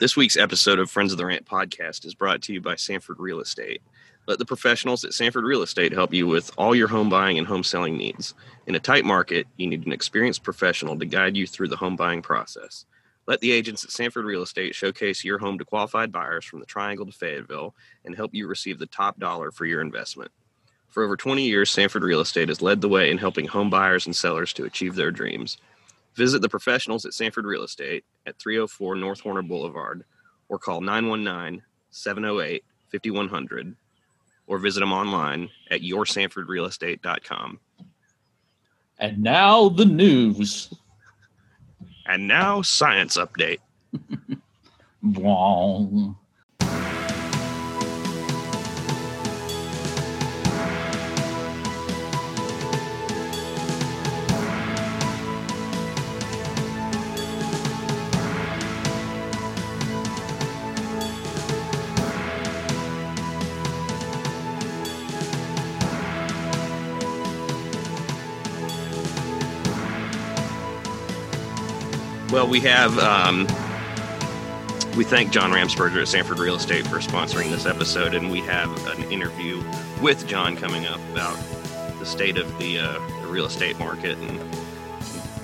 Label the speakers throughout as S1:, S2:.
S1: This week's episode of Friends of the Rant podcast is brought to you by Sanford Real Estate. Let the professionals at Sanford Real Estate help you with all your home buying and home selling needs. In a tight market, you need an experienced professional to guide you through the home buying process. Let the agents at Sanford Real Estate showcase your home to qualified buyers from the Triangle to Fayetteville and help you receive the top dollar for your investment. For over 20 years, Sanford Real Estate has led the way in helping home buyers and sellers to achieve their dreams. Visit the professionals at Sanford Real Estate at 304 North Horner Boulevard or call 919 708 5100 or visit them online at yoursanfordrealestate.com.
S2: And now the news.
S1: And now, science update. we have, um, we thank John Ramsperger at Sanford Real Estate for sponsoring this episode, and we have an interview with John coming up about the state of the, uh, the real estate market. And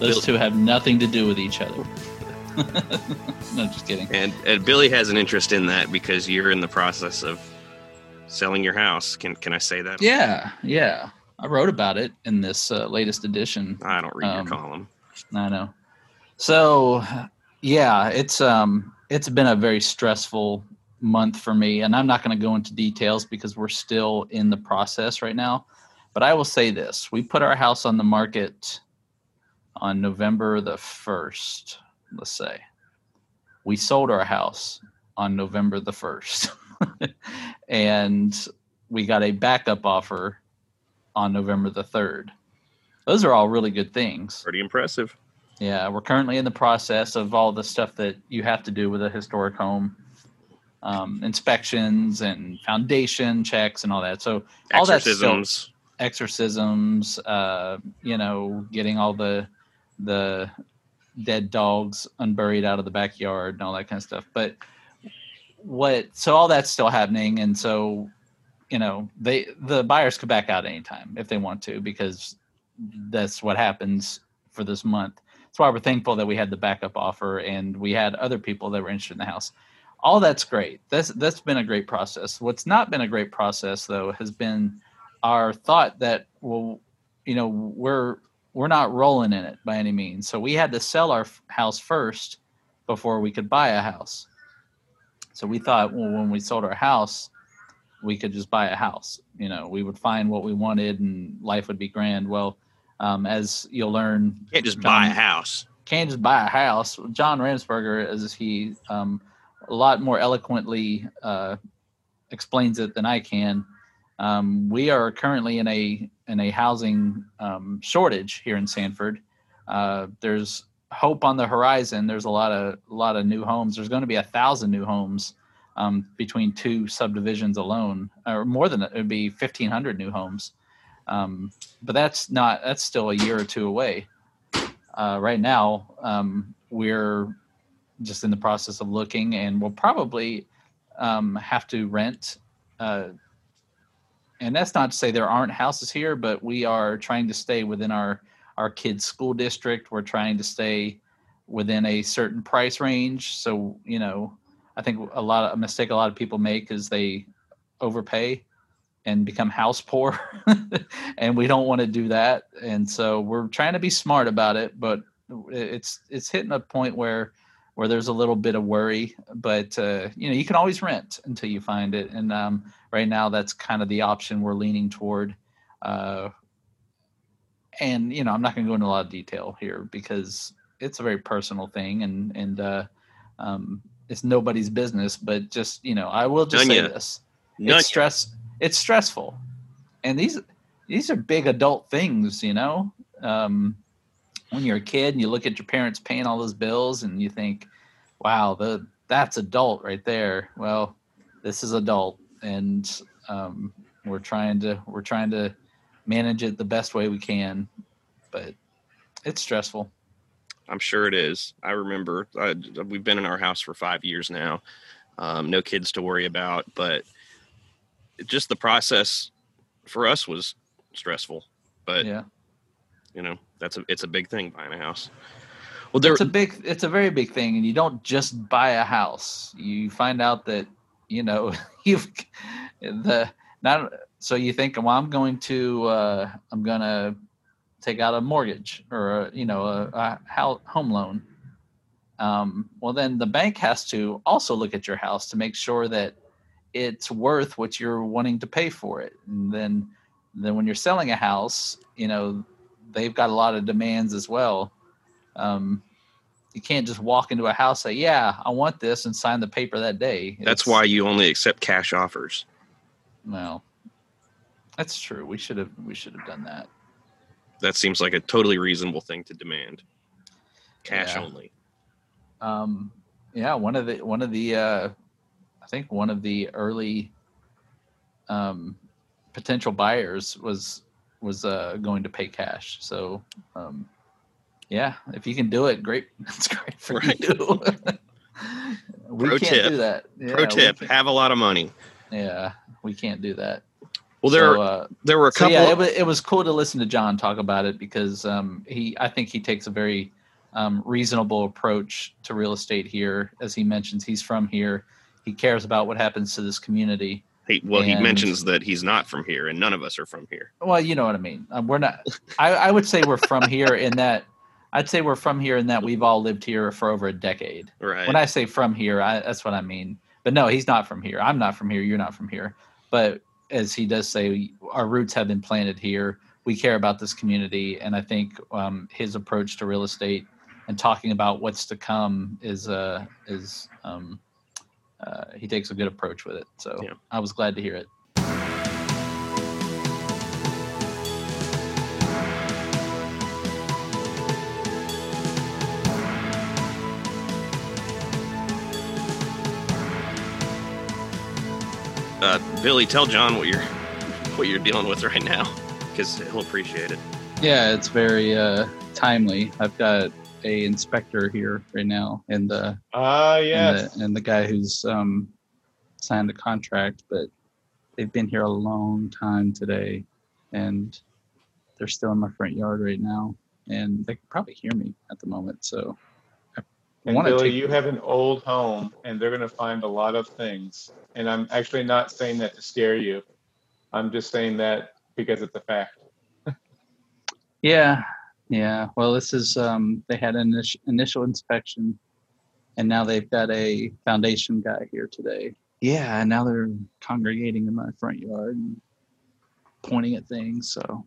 S2: Those
S1: Bill-
S2: two have nothing to do with each other. no, just kidding.
S1: And, and Billy has an interest in that because you're in the process of selling your house. Can can I say that?
S2: Yeah, yeah. I wrote about it in this uh, latest edition.
S1: I don't read
S2: Um,
S1: your column.
S2: I know. So, yeah, it's um it's been a very stressful month for me and I'm not going to go into details because we're still in the process right now. But I will say this. We put our house on the market on November the 1st, let's say. We sold our house on November the 1st. and we got a backup offer on November the 3rd. Those are all really good things.
S1: Pretty impressive.
S2: Yeah, we're currently in the process of all the stuff that you have to do with a historic home, um, inspections and foundation checks and all that. So all
S1: Exorcisms.
S2: exorcisms, uh, you know, getting all the the dead dogs unburied out of the backyard and all that kind of stuff. But what? So all that's still happening, and so you know, they the buyers could back out anytime if they want to because that's what happens for this month. That's why we're thankful that we had the backup offer and we had other people that were interested in the house. All that's great. That's that's been a great process. What's not been a great process though has been our thought that well, you know, we're we're not rolling in it by any means. So we had to sell our f- house first before we could buy a house. So we thought, well, when we sold our house, we could just buy a house. You know, we would find what we wanted and life would be grand. Well, um, as you'll learn,
S1: Can't just buy a house.
S2: can't just buy a house. John Ramsperger, as he um, a lot more eloquently uh, explains it than I can, um, we are currently in a in a housing um, shortage here in Sanford. Uh, there's hope on the horizon. There's a lot of a lot of new homes. There's going to be a thousand new homes um, between two subdivisions alone, or more than. It would be 1,500 new homes. Um, but that's not that's still a year or two away. Uh, right now um, we're just in the process of looking and we'll probably um, have to rent uh, and that's not to say there aren't houses here but we are trying to stay within our our kids school district. We're trying to stay within a certain price range. So you know i think a lot of a mistake a lot of people make is they overpay and become house poor and we don't want to do that and so we're trying to be smart about it but it's it's hitting a point where where there's a little bit of worry but uh, you know you can always rent until you find it and um, right now that's kind of the option we're leaning toward uh, and you know i'm not going to go into a lot of detail here because it's a very personal thing and and uh, um, it's nobody's business but just you know i will just
S1: None
S2: say
S1: yet.
S2: this
S1: None
S2: it's stress it's stressful and these these are big adult things you know um, when you're a kid and you look at your parents paying all those bills and you think wow the that's adult right there well this is adult and um, we're trying to we're trying to manage it the best way we can but it's stressful
S1: I'm sure it is. I remember I, we've been in our house for five years now. Um, no kids to worry about, but just the process for us was stressful. But
S2: yeah,
S1: you know, that's a it's a big thing buying a house.
S2: Well, there, it's a big, it's a very big thing, and you don't just buy a house. You find out that you know you've the not. So you think, well, I'm going to, uh, I'm gonna take out a mortgage or a, you know a, a house, home loan. Um, well, then the bank has to also look at your house to make sure that it's worth what you're wanting to pay for it. And then, then when you're selling a house, you know they've got a lot of demands as well. Um, you can't just walk into a house say, "Yeah, I want this," and sign the paper that day.
S1: That's why you only accept cash offers.
S2: Well, that's true. We should have we should have done that.
S1: That seems like a totally reasonable thing to demand. Cash yeah. only.
S2: Um, yeah, one of the one of the uh, I think one of the early um, potential buyers was was uh, going to pay cash. So um, yeah, if you can do it, great. That's great for right. you. we
S1: Pro
S2: can't
S1: tip.
S2: do that.
S1: Yeah, Pro tip: have a lot of money.
S2: Yeah, we can't do that.
S1: Well, there so, uh, there were a couple.
S2: So yeah, it was, it was cool to listen to John talk about it because um, he I think he takes a very um, reasonable approach to real estate here. As he mentions, he's from here. He cares about what happens to this community.
S1: He, well, and, he mentions that he's not from here, and none of us are from here.
S2: Well, you know what I mean. Um, we're not. I, I would say we're from here in that I'd say we're from here in that we've all lived here for over a decade.
S1: Right.
S2: When I say from here, I, that's what I mean. But no, he's not from here. I'm not from here. You're not from here. But as he does say, our roots have been planted here. We care about this community, and I think um, his approach to real estate and talking about what's to come is uh, is um, uh, he takes a good approach with it. So yeah. I was glad to hear it.
S1: Uh, Billy, tell John what you're what you're dealing with right now, because he'll appreciate it.
S3: Yeah, it's very uh, timely. I've got a inspector here right now, and the
S4: ah uh, yes,
S3: and the, and the, guy who's um, signed the contract, but they've been here a long time today, and they're still in my front yard right now, and they can probably hear me at the moment. So,
S4: I and Billy, you have an old home, and they're going to find a lot of things and I'm actually not saying that to scare you. I'm just saying that because it's a fact.
S3: yeah, yeah. Well, this is um, they had an initial inspection, and now they've got a foundation guy here today. Yeah, and now they're congregating in my front yard and pointing at things. So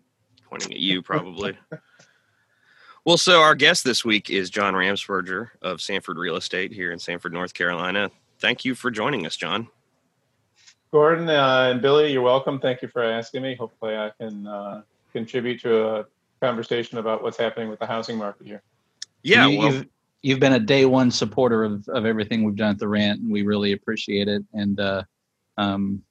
S1: pointing at you, probably. well, so our guest this week is John Ramsperger of Sanford Real Estate here in Sanford, North Carolina. Thank you for joining us, John.
S4: Gordon uh, and Billy, you're welcome. Thank you for asking me. Hopefully, I can uh, contribute to a conversation about what's happening with the housing market here.
S1: Yeah,
S3: you, well, you've, you've been a day one supporter of, of everything we've done at the rant, and we really appreciate it. And uh, um,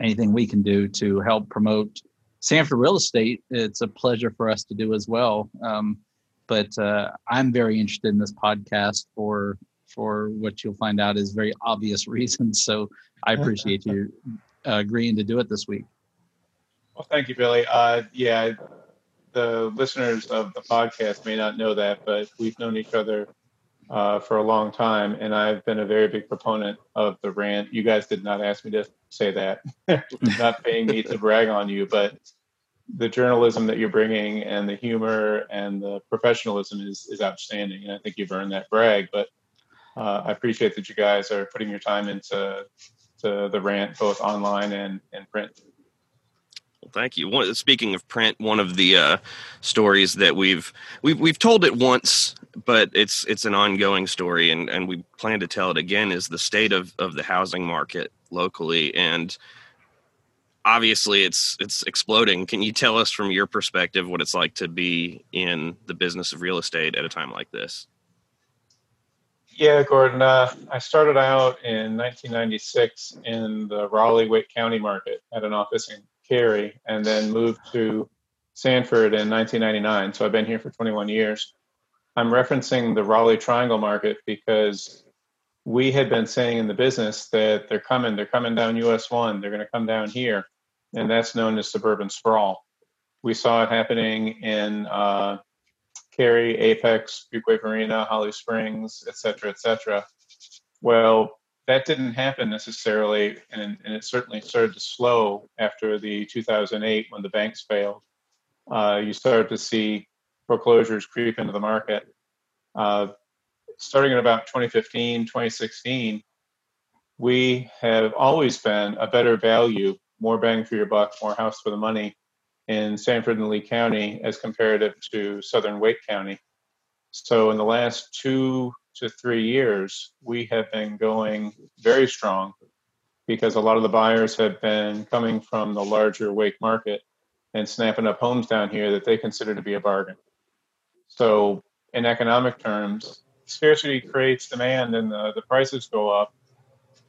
S3: anything we can do to help promote Sanford real estate, it's a pleasure for us to do as well. Um, but uh, I'm very interested in this podcast for for what you'll find out is very obvious reasons. So I appreciate you uh, agreeing to do it this week.
S4: Well, thank you, Billy. Uh, yeah, the listeners of the podcast may not know that, but we've known each other uh, for a long time, and I've been a very big proponent of the rant. You guys did not ask me to say that, not paying me to brag on you, but the journalism that you're bringing and the humor and the professionalism is is outstanding, and I think you've earned that brag. But uh, I appreciate that you guys are putting your time into to the rant, both online and, and print.
S1: Well, thank you. One, speaking of print, one of the uh, stories that we've we've we've told it once, but it's it's an ongoing story, and and we plan to tell it again. Is the state of of the housing market locally, and obviously it's it's exploding. Can you tell us from your perspective what it's like to be in the business of real estate at a time like this?
S4: Yeah, Gordon. Uh, I started out in 1996 in the Raleigh Wake County market at an office in Cary, and then moved to Sanford in 1999. So I've been here for 21 years. I'm referencing the Raleigh Triangle market because we had been saying in the business that they're coming, they're coming down US 1, they're going to come down here. And that's known as suburban sprawl. We saw it happening in uh, Cary, Apex, Fuquay Varina, Holly Springs, et cetera, et cetera. Well, that didn't happen necessarily, and, and it certainly started to slow after the 2008 when the banks failed. Uh, you started to see foreclosures creep into the market. Uh, starting in about 2015, 2016, we have always been a better value, more bang for your buck, more house for the money in Sanford and Lee County as comparative to Southern Wake County. So in the last two to three years, we have been going very strong because a lot of the buyers have been coming from the larger Wake market and snapping up homes down here that they consider to be a bargain. So, in economic terms, scarcity creates demand and the, the prices go up.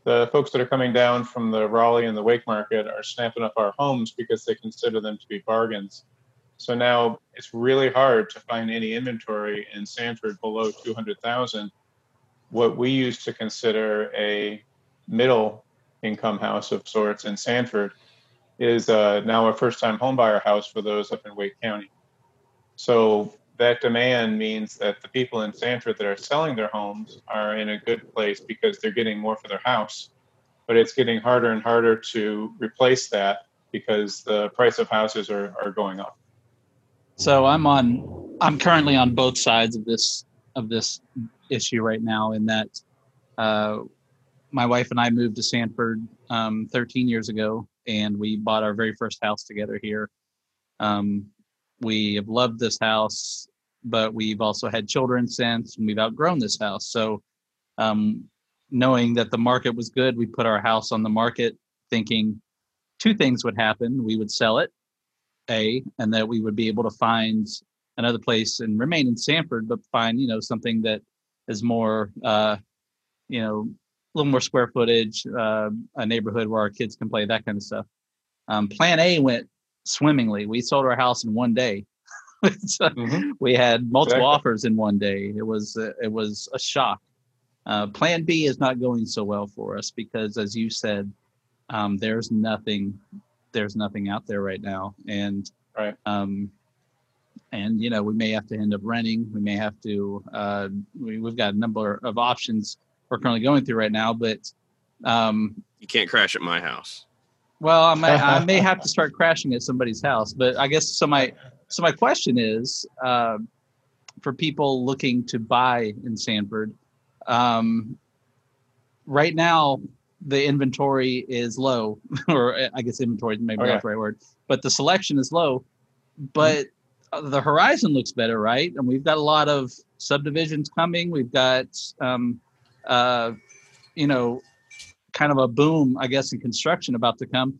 S4: The folks that are coming down from the Raleigh and the Wake market are snapping up our homes because they consider them to be bargains. So now it's really hard to find any inventory in Sanford below 200,000. What we used to consider a middle income house of sorts in Sanford is uh, now a first time homebuyer house for those up in Wake County. So that demand means that the people in Sanford that are selling their homes are in a good place because they're getting more for their house. But it's getting harder and harder to replace that because the price of houses are, are going up.
S2: So I'm on I'm currently on both sides of this of this issue right now in that uh, my wife and I moved to Sanford um, 13 years ago and we bought our very first house together here. Um, we have loved this house, but we've also had children since, and we've outgrown this house. So, um, knowing that the market was good, we put our house on the market, thinking two things would happen: we would sell it, a, and that we would be able to find another place and remain in Sanford, but find you know something that is more, uh, you know, a little more square footage, uh, a neighborhood where our kids can play, that kind of stuff. Um, plan A went swimmingly. We sold our house in one day. mm-hmm. We had multiple exactly. offers in one day. It was uh, it was a shock. Uh, plan B is not going so well for us because, as you said, um, there's nothing there's nothing out there right now, and
S4: right.
S2: Um, and you know we may have to end up renting. We may have to. Uh, we, we've got a number of options we're currently going through right now, but um,
S1: you can't crash at my house.
S2: Well, I may, I may have to start crashing at somebody's house, but I guess so. My so my question is uh, for people looking to buy in Sanford. Um, right now, the inventory is low, or I guess inventory is maybe okay. not the right word, but the selection is low. But mm-hmm. the horizon looks better, right? And we've got a lot of subdivisions coming. We've got, um, uh, you know, kind of a boom, I guess, in construction about to come.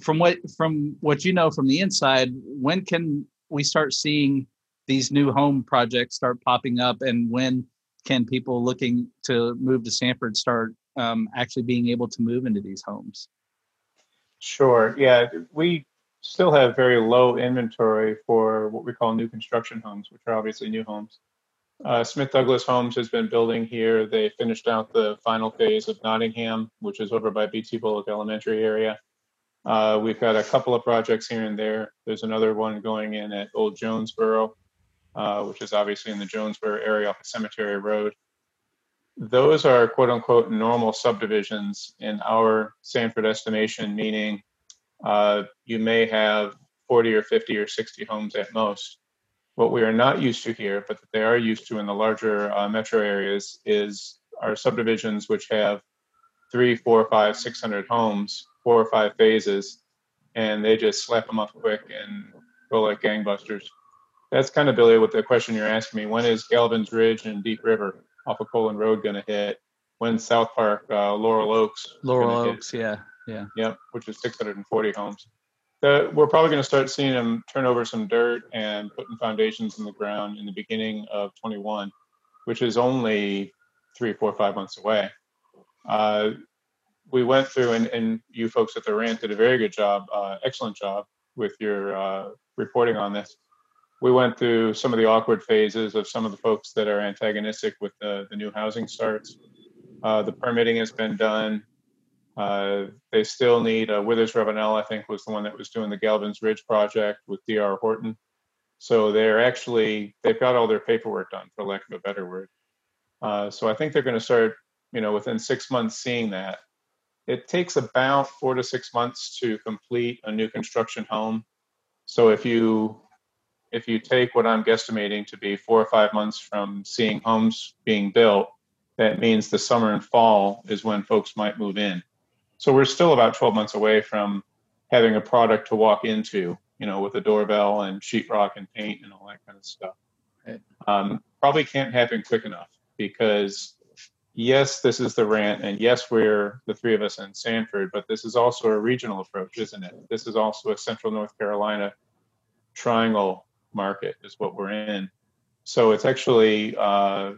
S2: From what from what you know from the inside, when can we start seeing these new home projects start popping up, and when can people looking to move to Sanford start um, actually being able to move into these homes?
S4: Sure. Yeah, we still have very low inventory for what we call new construction homes, which are obviously new homes. Uh, Smith Douglas Homes has been building here. They finished out the final phase of Nottingham, which is over by BT Bullock Elementary area. Uh, we've got a couple of projects here and there. There's another one going in at Old Jonesboro, uh, which is obviously in the Jonesboro area off of Cemetery Road. Those are quote unquote normal subdivisions in our Sanford estimation, meaning uh, you may have 40 or 50 or 60 homes at most. What we are not used to here, but that they are used to in the larger uh, metro areas, is our subdivisions which have three, four, five, six hundred homes, four or five phases, and they just slap them up quick and go like gangbusters. That's kind of Billy, what the question you're asking me. When is Galvin's Ridge and Deep River off of Colon Road going to hit? When South Park, uh, Laurel Oaks?
S2: Laurel Oaks, hit? yeah, yeah,
S4: yep, which is 640 homes we're probably going to start seeing them turn over some dirt and putting foundations in the ground in the beginning of 21, which is only three, four, five months away. Uh, we went through, and, and you folks at the rant did a very good job, uh, excellent job with your uh, reporting on this. We went through some of the awkward phases of some of the folks that are antagonistic with the, the new housing starts. Uh, the permitting has been done. Uh, they still need uh, Withers Ravenel, I think, was the one that was doing the Galvin's Ridge project with DR Horton. So they're actually they've got all their paperwork done, for lack of a better word. Uh, so I think they're going to start, you know, within six months seeing that. It takes about four to six months to complete a new construction home. So if you if you take what I'm guesstimating to be four or five months from seeing homes being built, that means the summer and fall is when folks might move in. So we're still about 12 months away from having a product to walk into, you know, with a doorbell and sheetrock and paint and all that kind of stuff.
S2: Right.
S4: Um, probably can't happen quick enough because yes, this is the rant, and yes, we're the three of us in Sanford, but this is also a regional approach, isn't it? This is also a Central North Carolina triangle market, is what we're in. So it's actually uh,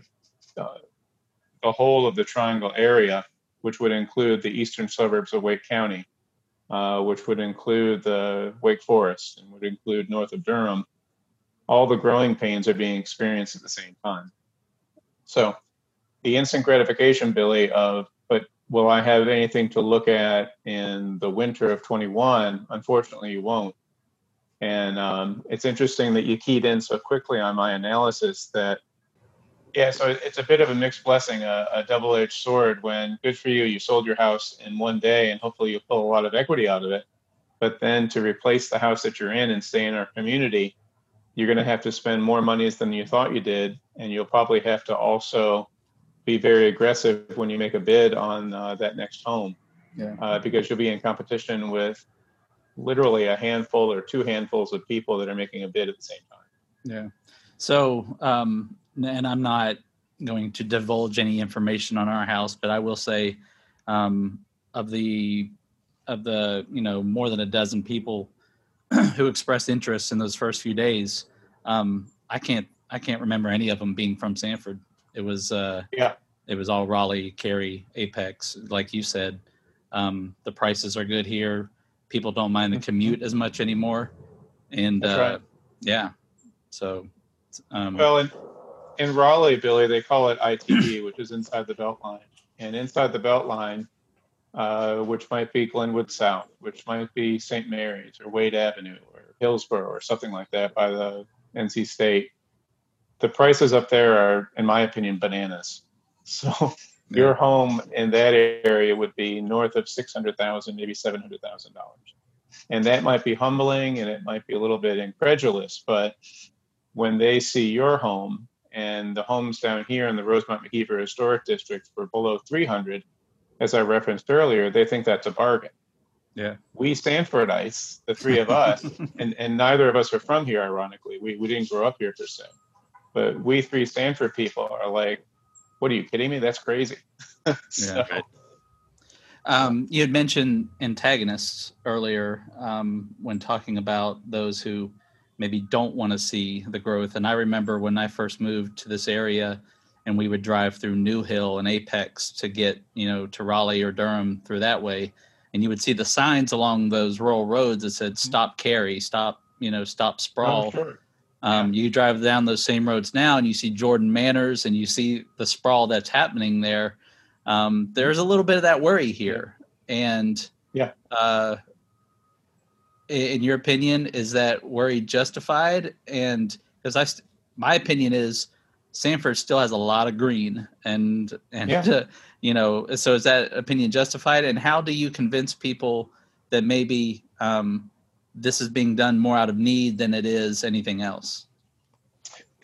S4: the whole of the triangle area, which would include the eastern suburbs of Wake County, uh, which would include the Wake Forest and would include north of Durham. All the growing pains are being experienced at the same time. So the instant gratification, Billy, of but will I have anything to look at in the winter of 21? Unfortunately, you won't. And um, it's interesting that you keyed in so quickly on my analysis that, yeah, so it's a bit of a mixed blessing, a, a double edged sword when good for you, you sold your house in one day and hopefully you pull a lot of equity out of it. But then to replace the house that you're in and stay in our community, you're going to have to spend more monies than you thought you did. And you'll probably have to also be very aggressive when you make a bid on uh, that next home
S2: Yeah.
S4: uh, because you'll be in competition with literally a handful or two handfuls of people that are making a bid at the same time.
S2: Yeah. So, um, and I'm not going to divulge any information on our house, but I will say, um, of the of the you know more than a dozen people who expressed interest in those first few days, um, I can't I can't remember any of them being from Sanford. It was uh,
S4: Yeah.
S2: it was all Raleigh, Cary, Apex, like you said. Um, the prices are good here. People don't mind the commute as much anymore, and uh,
S4: right.
S2: yeah. So, um,
S4: Well, in, in Raleigh, Billy, they call it ITB, which is inside the belt line. And inside the belt line, uh, which might be Glenwood South, which might be St. Mary's or Wade Avenue or Hillsborough or something like that by the NC State, the prices up there are, in my opinion, bananas. So your home in that area would be north of six hundred thousand, maybe seven hundred thousand dollars, and that might be humbling and it might be a little bit incredulous, but when they see your home and the homes down here in the Rosemont McKeever Historic District for below 300, as I referenced earlier, they think that's a bargain.
S2: Yeah.
S4: We Sanfordites, the three of us, and, and neither of us are from here, ironically. We, we didn't grow up here per se. But we three Sanford people are like, what are you kidding me? That's crazy. so,
S2: Yeah. Um, you had mentioned antagonists earlier um, when talking about those who maybe don't want to see the growth. And I remember when I first moved to this area, and we would drive through New Hill and Apex to get, you know, to Raleigh or Durham through that way, and you would see the signs along those rural roads that said "Stop Cary," "Stop," you know, "Stop Sprawl."
S4: Oh, sure.
S2: Um, You drive down those same roads now, and you see Jordan Manors, and you see the sprawl that's happening there. Um, there's a little bit of that worry here, and
S4: Yeah.
S2: Uh, in your opinion, is that worry justified? And because I, st- my opinion is, Sanford still has a lot of green, and and
S4: Yeah.
S2: uh, you know, so is that opinion justified? And how do you convince people that maybe um, this is being done more out of need than it is anything else?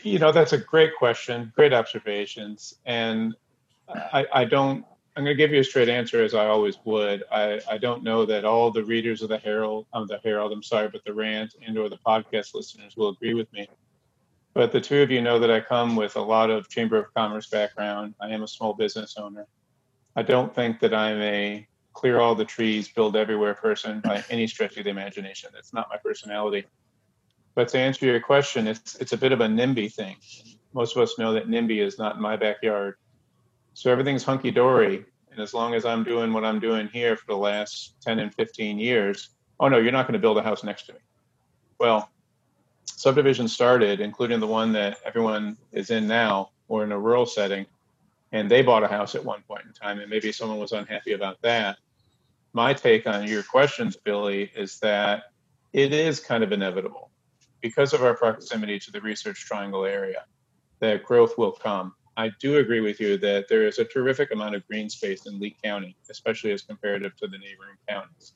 S4: You know, that's a great question, great observations. And I, I don't, I'm going to give you a straight answer as I always would. I, I don't know that all the readers of the Herald, of the Herald, I'm sorry, but the rant and or the podcast listeners will agree with me. But the two of you know that I come with a lot of Chamber of Commerce background. I am a small business owner. I don't think that I'm a clear all the trees, build everywhere person by any stretch of the imagination. That's not my personality. But to answer your question, it's it's a bit of a NIMBY thing. Most of us know that NIMBY is not in my backyard. So everything's hunky dory. And as long as I'm doing what I'm doing here for the last 10 and 15 years, oh no, you're not going to build a house next to me. Well, subdivision started, including the one that everyone is in now, or in a rural setting, and they bought a house at one point in time, and maybe someone was unhappy about that. My take on your questions, Billy, is that it is kind of inevitable because of our proximity to the research triangle area that growth will come. I do agree with you that there is a terrific amount of green space in Lee County, especially as comparative to the neighboring counties.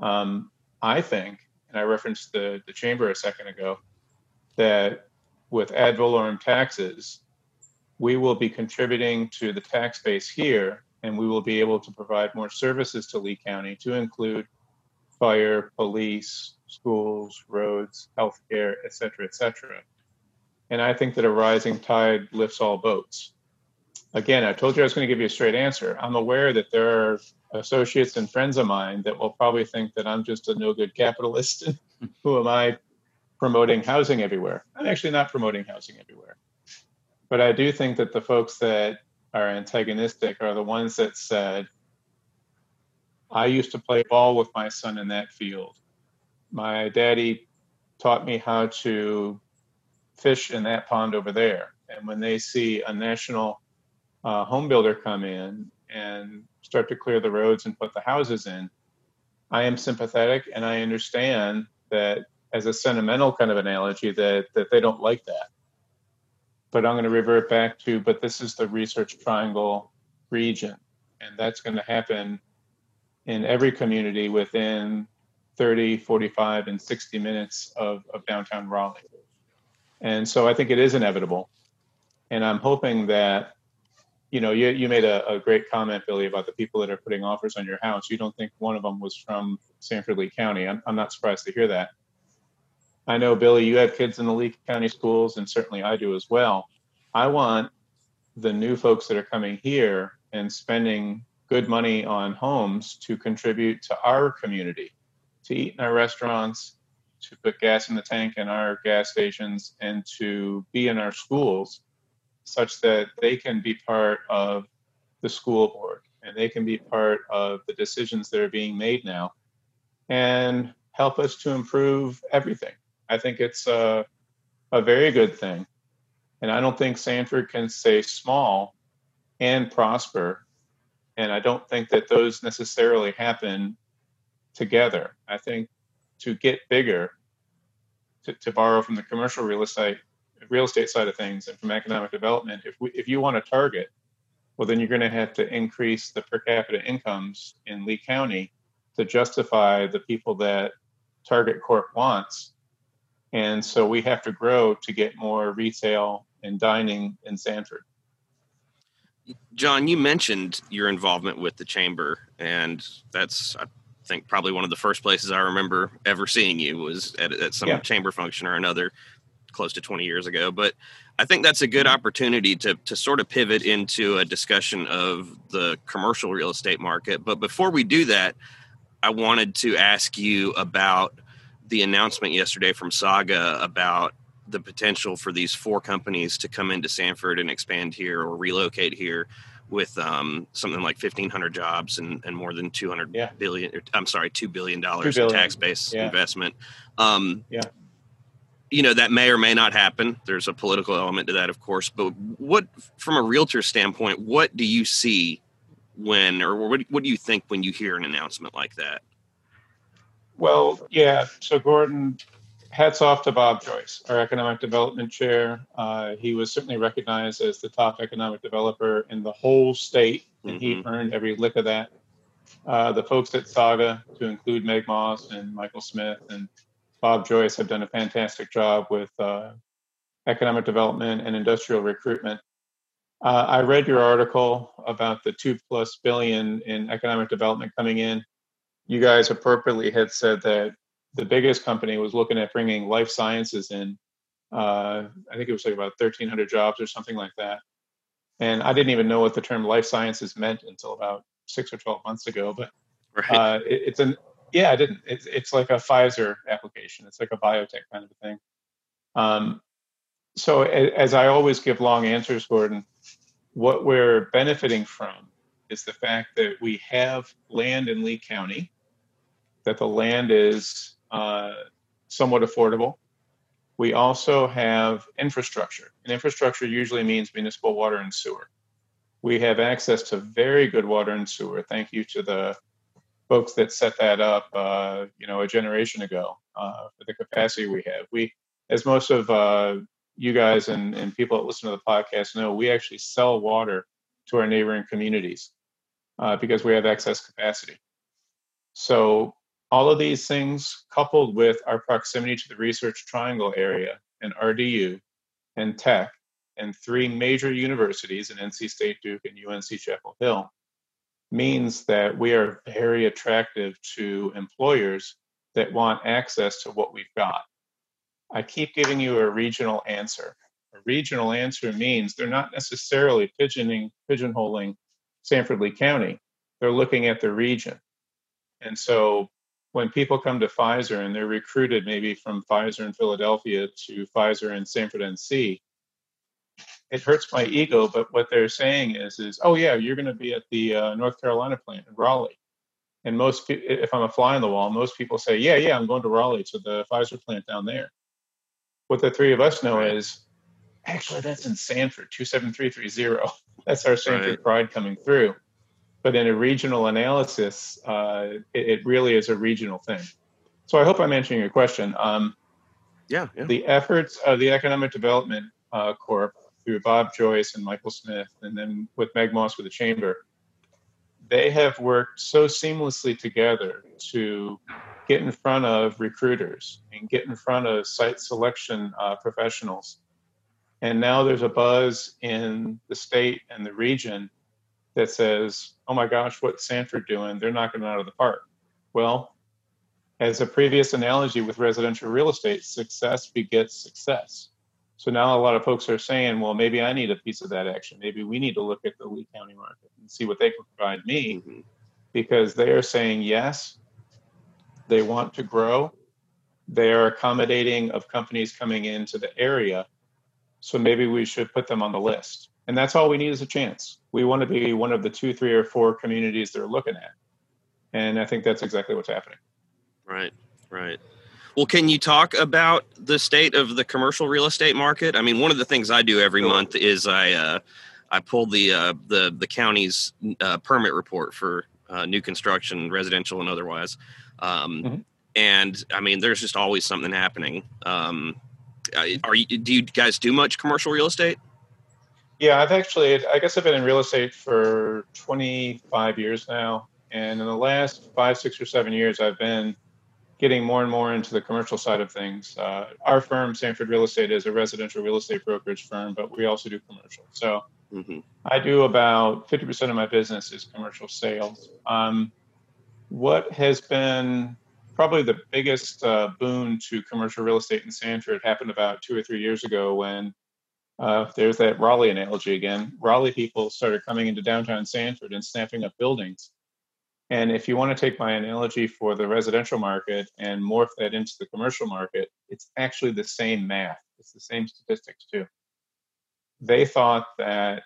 S4: Um, I think, and I referenced the, the chamber a second ago, that with ad valorem taxes, we will be contributing to the tax base here, and we will be able to provide more services to Lee County to include fire, police, schools, roads, healthcare, et cetera, et cetera. And I think that a rising tide lifts all boats. Again, I told you I was going to give you a straight answer. I'm aware that there are associates and friends of mine that will probably think that I'm just a no good capitalist. Who am I promoting housing everywhere? I'm actually not promoting housing everywhere. But I do think that the folks that are antagonistic are the ones that said, I used to play ball with my son in that field. My daddy taught me how to fish in that pond over there. And when they see a national uh, home builder come in and start to clear the roads and put the houses in, I am sympathetic and I understand that as a sentimental kind of analogy that that they don't like that but I'm going to revert back to, but this is the research triangle region. And that's going to happen in every community within 30, 45, and 60 minutes of, of downtown Raleigh. And so I think it is inevitable. And I'm hoping that, you know, you, you made a, a great comment, Billy, about the people that are putting offers on your house. You don't think one of them was from Sanford Lee County. I'm, I'm not surprised to hear that. I know, Billy, you have kids in the Lee County schools, and certainly I do as well. I want the new folks that are coming here and spending good money on homes to contribute to our community, to eat in our restaurants, to put gas in the tank in our gas stations, and to be in our schools such that they can be part of the school board and they can be part of the decisions that are being made now and help us to improve everything I think it's a, a very good thing. And I don't think Sanford can stay small and prosper. And I don't think that those necessarily happen together. I think to get bigger, to, to borrow from the commercial real estate real estate side of things and from economic development, if we, if you want to target, well, then you're going to have to increase the per capita incomes in Lee County to justify the people that Target Corp wants and so we have to grow to get more retail and dining in Sanford.
S1: John, you mentioned your involvement with the chamber, and that's I think probably one of the first places I remember ever seeing you was at, at some yeah. chamber function or another, close to 20 years ago. But I think that's a good opportunity to to sort of pivot into a discussion of the commercial real estate market. But before we do that, I wanted to ask you about the announcement yesterday from Saga about the potential for these four companies to come into Sanford and expand here or relocate here with um, something like 1,500 jobs and, and more than 200 yeah. billion. I'm sorry, two billion dollars in tax base yeah. investment. Um, yeah. You know that may or may not happen. There's a political element to that, of course. But what, from a realtor standpoint, what do you see when, or what, what do you think when you hear an announcement like that?
S4: Well, yeah. So Gordon, hats off to Bob Joyce, our economic development chair. Uh, he was certainly recognized as the top economic developer in the whole state, and mm-hmm. he earned every lick of that. Uh, the folks at Saga, to include Meg Moss and Michael Smith and Bob Joyce, have done a fantastic job with uh, economic development and industrial recruitment. Uh, I read your article about the two plus billion in economic development coming in you guys appropriately had said that the biggest company was looking at bringing life sciences in. Uh, I think it was like about 1,300 jobs or something like that. And I didn't even know what the term life sciences meant until about six or 12 months ago. But right. uh, it, it's an yeah, I didn't. It's it's like a Pfizer application. It's like a biotech kind of a thing. Um, so as I always give long answers, Gordon, what we're benefiting from is the fact that we have land in Lee County that the land is uh, somewhat affordable. We also have infrastructure, and infrastructure usually means municipal water and sewer. We have access to very good water and sewer. Thank you to the folks that set that up, uh, you know, a generation ago uh, for the capacity we have. We, as most of uh, you guys and, and people that listen to the podcast know, we actually sell water to our neighboring communities uh, because we have excess capacity. So all of these things, coupled with our proximity to the Research Triangle area and RDU and Tech and three major universities in NC State, Duke, and UNC Chapel Hill, means that we are very attractive to employers that want access to what we've got. I keep giving you a regional answer. A regional answer means they're not necessarily pigeoning, pigeonholing Sanford Lee County. They're looking at the region. And so when people come to Pfizer and they're recruited maybe from Pfizer in Philadelphia to Pfizer in Sanford NC, it hurts my ego. But what they're saying is, is oh yeah, you're going to be at the uh, North Carolina plant in Raleigh. And most, if I'm a fly on the wall, most people say, yeah, yeah, I'm going to Raleigh to the Pfizer plant down there. What the three of us know is, actually, that's in Sanford, 27330. That's our Sanford right. pride coming through. But in a regional analysis, uh, it, it, really is a regional thing. So I hope I'm answering your question. Um,
S1: yeah, yeah,
S4: The efforts of the Economic Development uh, Corp through Bob Joyce and Michael Smith, and then with Meg Moss with the Chamber, they have worked so seamlessly together to get in front of recruiters and get in front of site selection uh, professionals. And now there's a buzz in the state and the region that says, oh my gosh, what's Sanford doing? They're knocking it out of the park. Well, as a previous analogy with residential real estate, success begets success. So now a lot of folks are saying, well, maybe I need a piece of that action. Maybe we need to look at the Lee County market and see what they can provide me mm-hmm. because they are saying yes, they want to grow. They are accommodating of companies coming into the area. So maybe we should put them on the list. And that's all we need is a chance. We want to be one of the two, three, or four communities they're looking at. And I think that's exactly what's happening.
S1: Right, right. Well, can you talk about the state of the commercial real estate market? I mean, one of the things I do every month is I uh, I pull the uh, the the county's uh, permit report for uh, new construction, residential and otherwise. Um, mm-hmm. And I mean, there's just always something happening. Um, are you, do you guys do much commercial real estate?
S4: Yeah, I've actually, I guess I've been in real estate for 25 years now. And in the last five, six, or seven years, I've been getting more and more into the commercial side of things. Uh, our firm, Sanford Real Estate, is a residential real estate brokerage firm, but we also do commercial. So mm-hmm. I do about 50% of my business is commercial sales. Um, what has been probably the biggest uh, boon to commercial real estate in Sanford happened about two or three years ago when uh, there's that Raleigh analogy again. Raleigh people started coming into downtown Sanford and snapping up buildings. And if you want to take my analogy for the residential market and morph that into the commercial market, it's actually the same math. It's the same statistics too. They thought that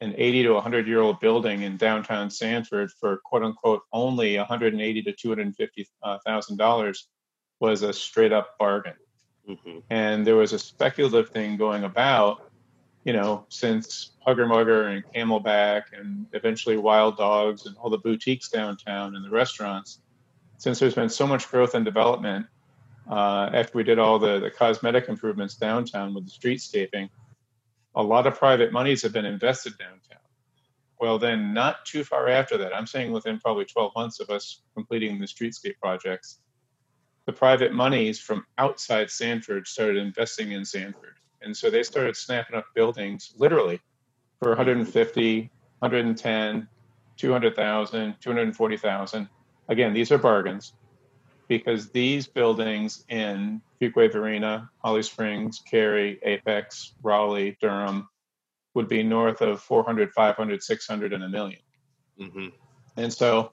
S4: an 80 to 100 year old building in downtown Sanford for quote unquote only 180 to 250 thousand dollars was a straight up bargain. Mm-hmm. And there was a speculative thing going about you know, since Hugger Mugger and Camelback and eventually Wild Dogs and all the boutiques downtown and the restaurants, since there's been so much growth and development uh, after we did all the, the cosmetic improvements downtown with the streetscaping, a lot of private monies have been invested downtown. Well, then, not too far after that, I'm saying within probably 12 months of us completing the streetscape projects, the private monies from outside Sanford started investing in Sanford and so they started snapping up buildings literally for 150, 110, 200,000, 240,000. Again, these are bargains because these buildings in Fuquay Varina, Holly Springs, Cary, Apex, Raleigh, Durham would be north of 400, 500, 600, and a 1000000 mm-hmm. And so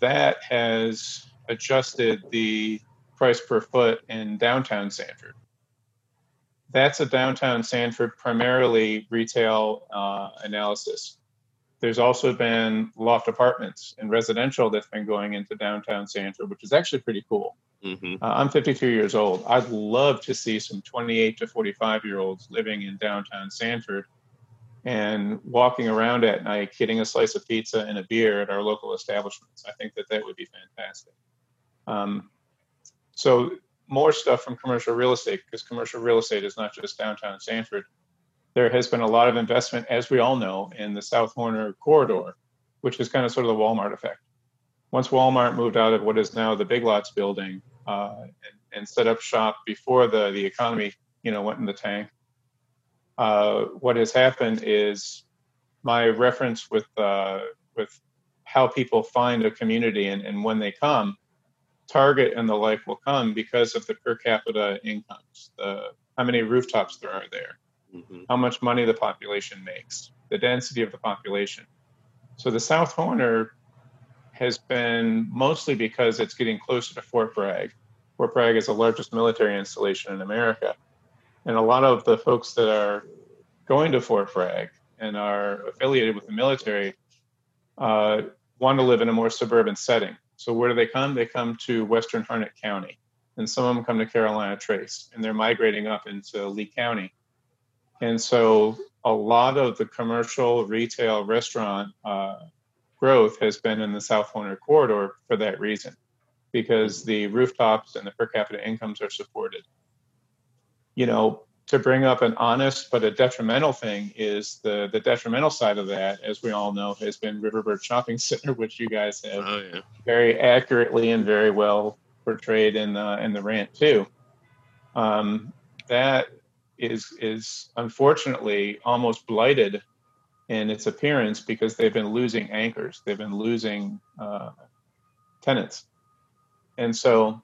S4: that has adjusted the price per foot in downtown Sanford that's a downtown Sanford primarily retail uh, analysis. there's also been loft apartments and residential that's been going into downtown Sanford, which is actually pretty cool.
S1: Mm-hmm.
S4: Uh, I'm 52 years old. I'd love to see some 28 to 45 year olds living in downtown Sanford and walking around at night, getting a slice of pizza and a beer at our local establishments. I think that that would be fantastic. Um, so more stuff from commercial real estate because commercial real estate is not just downtown Sanford. There has been a lot of investment, as we all know, in the South Horner corridor, which is kind of sort of the Walmart effect. Once Walmart moved out of what is now the Big Lots building uh, and, and, set up shop before the, the economy, you know, went in the tank, uh, what has happened is my reference with uh, with how people find a community and, and when they come Target and the like will come because of the per capita incomes, the how many rooftops there are there, mm-hmm. how much money the population makes, the density of the population. So the South Horner has been mostly because it's getting closer to Fort Bragg. Fort Bragg is the largest military installation in America. And a lot of the folks that are going to Fort Bragg and are affiliated with the military uh, want to live in a more suburban setting. So where do they come? They come to Western Harnett County, and some of them come to Carolina Trace, and they're migrating up into Lee County. And so a lot of the commercial, retail, restaurant uh, growth has been in the South Horner corridor for that reason, because the rooftops and the per capita incomes are supported. You know, to bring up an honest but a detrimental thing is the the detrimental side of that, as we all know, has been Riverbirch Shopping Center, which you guys have oh, yeah. very accurately and very well portrayed in the in the rant too. Um, that is is unfortunately almost blighted in its appearance because they've been losing anchors, they've been losing uh, tenants, and so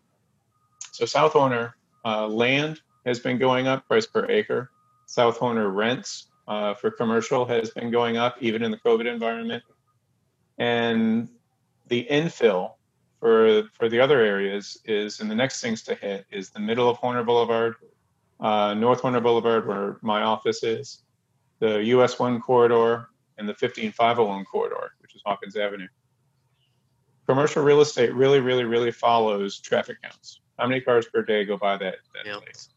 S4: so South Horner uh, land has been going up, price per acre. South Horner rents uh, for commercial has been going up, even in the COVID environment. And the infill for for the other areas is, and the next things to hit is the middle of Horner Boulevard, uh, North Horner Boulevard, where my office is, the US 1 corridor, and the 15501 corridor, which is Hawkins Avenue. Commercial real estate really, really, really follows traffic counts. How many cars per day go by that, that yep. place?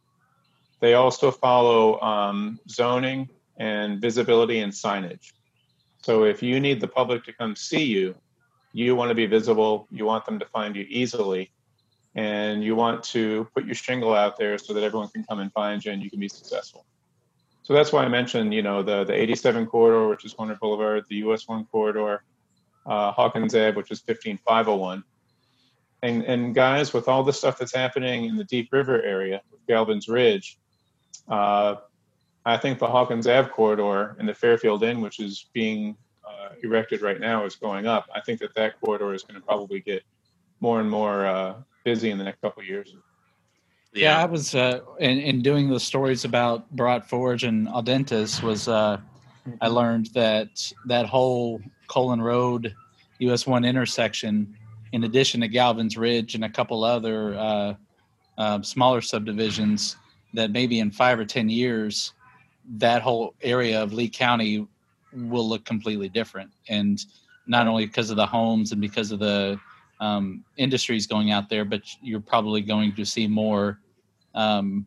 S4: They also follow um, zoning and visibility and signage. So if you need the public to come see you, you want to be visible, you want them to find you easily, and you want to put your shingle out there so that everyone can come and find you and you can be successful. So that's why I mentioned, you know, the, the 87 corridor, which is Horner Boulevard, the US 1 corridor, uh, Hawkins Ave, which is 15501. And, and guys, with all the stuff that's happening in the Deep River area, Galvin's Ridge, uh, I think the Hawkins Ave corridor and the Fairfield Inn, which is being uh, erected right now, is going up. I think that that corridor is going to probably get more and more uh, busy in the next couple of years.
S2: Yeah. yeah, I was uh, in, in doing the stories about Bharat Forge and Audentes was uh, I learned that that whole Colon Road US one intersection, in addition to Galvin's Ridge and a couple other uh, uh, smaller subdivisions, that maybe in five or ten years that whole area of lee county will look completely different and not only because of the homes and because of the um, industries going out there but you're probably going to see more um,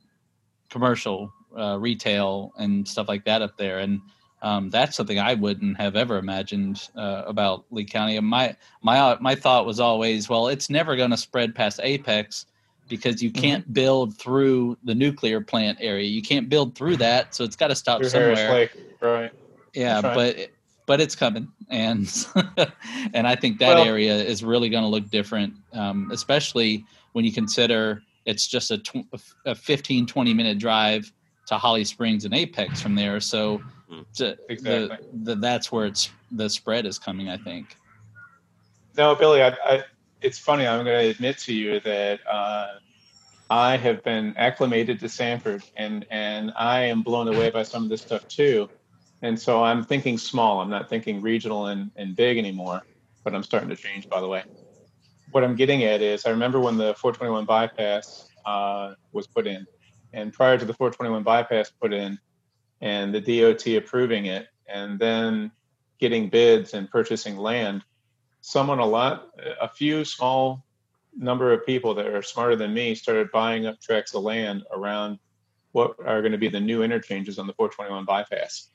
S2: commercial uh, retail and stuff like that up there and um, that's something I wouldn't have ever imagined uh, about Lee County. My my my thought was always, well, it's never going to spread past Apex because you mm-hmm. can't mm-hmm. build through the nuclear plant area. You can't build through that, so it's got to stop through somewhere.
S4: right?
S2: Yeah, but but it's coming, and and I think that well, area is really going to look different, um, especially when you consider it's just a, tw- a 15, 20 minute drive to Holly Springs and Apex from there. So
S4: mm-hmm. to, exactly.
S2: the, the, that's where it's the spread is coming. I think.
S4: No, Billy, I, I it's funny. I'm going to admit to you that uh, I have been acclimated to Sanford, and and I am blown away by some of this stuff too. And so I'm thinking small. I'm not thinking regional and, and big anymore. But I'm starting to change, by the way. What I'm getting at is, I remember when the 421 bypass uh, was put in, and prior to the 421 bypass put in, and the DOT approving it, and then getting bids and purchasing land, someone a lot, a few small number of people that are smarter than me started buying up tracts of land around what are going to be the new interchanges on the 421 bypass.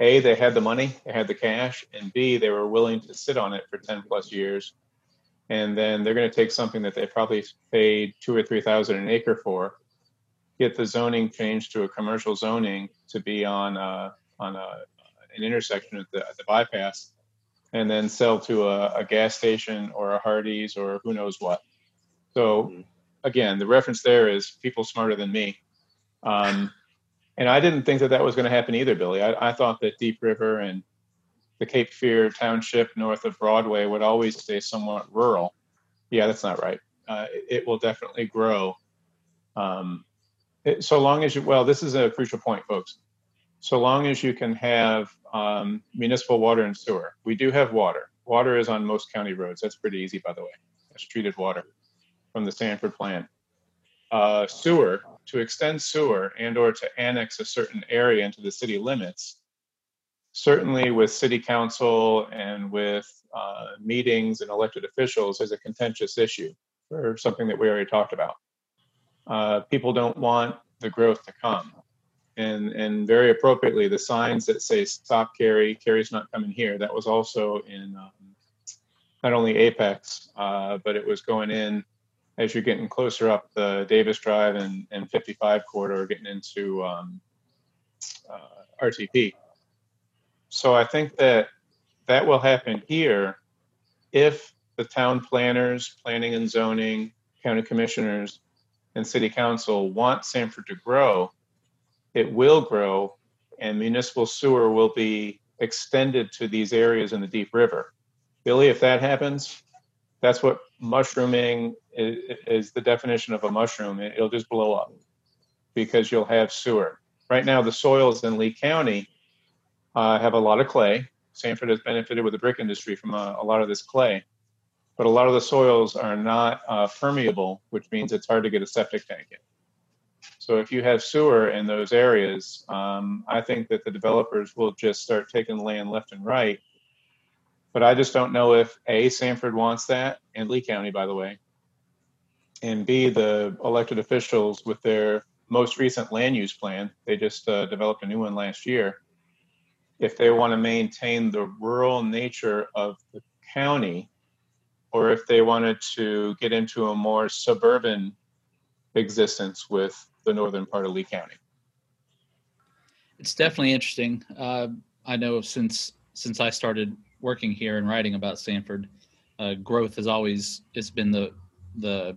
S4: A, they had the money, they had the cash, and B, they were willing to sit on it for 10 plus years. And then they're going to take something that they probably paid two or 3,000 an acre for, get the zoning changed to a commercial zoning to be on, a, on a, an intersection at the, at the bypass, and then sell to a, a gas station or a Hardee's or who knows what. So
S1: Mhm.
S4: again, the reference there is people smarter than me. Um, and I didn't think that that was going to happen either, Billy. I, I thought that Deep River and the Cape Fear Township north of Broadway would always stay somewhat rural. Yeah, that's not right. Uh, it, it will definitely grow. Um, it, so long as you, well, this is a crucial point, folks. So long as you can have um, municipal water and sewer. We do have water. Water is on most county roads. That's pretty easy, by the way. That's treated water from the Sanford plant. Uh, sewer, to extend sewer and or to annex a certain area into the city limits, certainly with city council and with uh, meetings and elected officials is a contentious issue for something that we already talked about. Uh, people don't want the growth to come. And, and very appropriately, the signs that say stop Cary, Cary's not coming here, that was also in um, not only Apex, uh, but it was going in as you're getting closer up the Davis Drive and, and 55 corridor, getting into um, uh, RTP. So I think that that will happen here if the town planners, planning and zoning, county commissioners, and city council want Sanford to grow. It will grow, and municipal sewer will be extended to these areas in the Deep River. Billy, if that happens, that's what mushrooming is, is the definition of a mushroom. It- It'll just blow up because you'll have sewer. Right now, the soils in Lee County uh, have a lot of clay. Sanford has benefited with the brick industry from a, a lot of this clay, but a lot of the soils are not uh, permeable, which means it's hard to get a septic tank in. So if you have sewer in those areas, um, I think that the developers will just start taking land left and right. But I just don't know if A, Sanford wants that, and Lee County, by the way, and B, the elected officials with their most recent land use plan, they just uh, developed a new one last year. If they want to maintain the rural nature of the county, or if they wanted to get into a more suburban existence with the northern part of Lee County.
S2: It's definitely interesting. Uh, I know since since I started working here and writing about Sanford, uh, growth has always it's been the the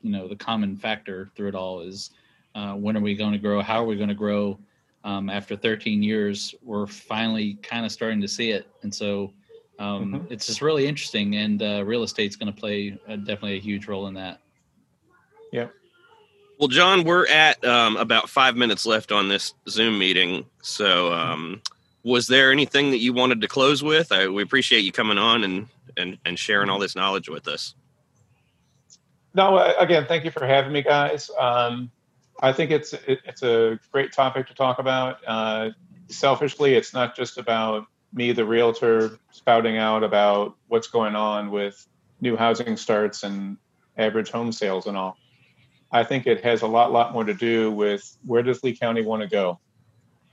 S2: you know the common factor through it all is uh, when are we going to grow? How are we going to grow? Um, after 13 years, we're finally kind of starting to see it, and so um,
S4: Mhm.
S2: it's just really interesting. And uh, real estate's going to play uh, definitely a huge role in that.
S1: Well, John, we're at um, about five minutes left on this Zoom meeting. So, um, was there anything that you wanted to close with? I, we appreciate you coming on and, and, and sharing all this knowledge with us.
S4: No, uh, again, thank you for having me, guys. Um, I think it's it, it's a great topic to talk about. Uh, selfishly, it's not just about me, the realtor, spouting out about what's going on with new housing starts and average home sales and all. I think it has a lot, lot more to do with where does Lee County want to go?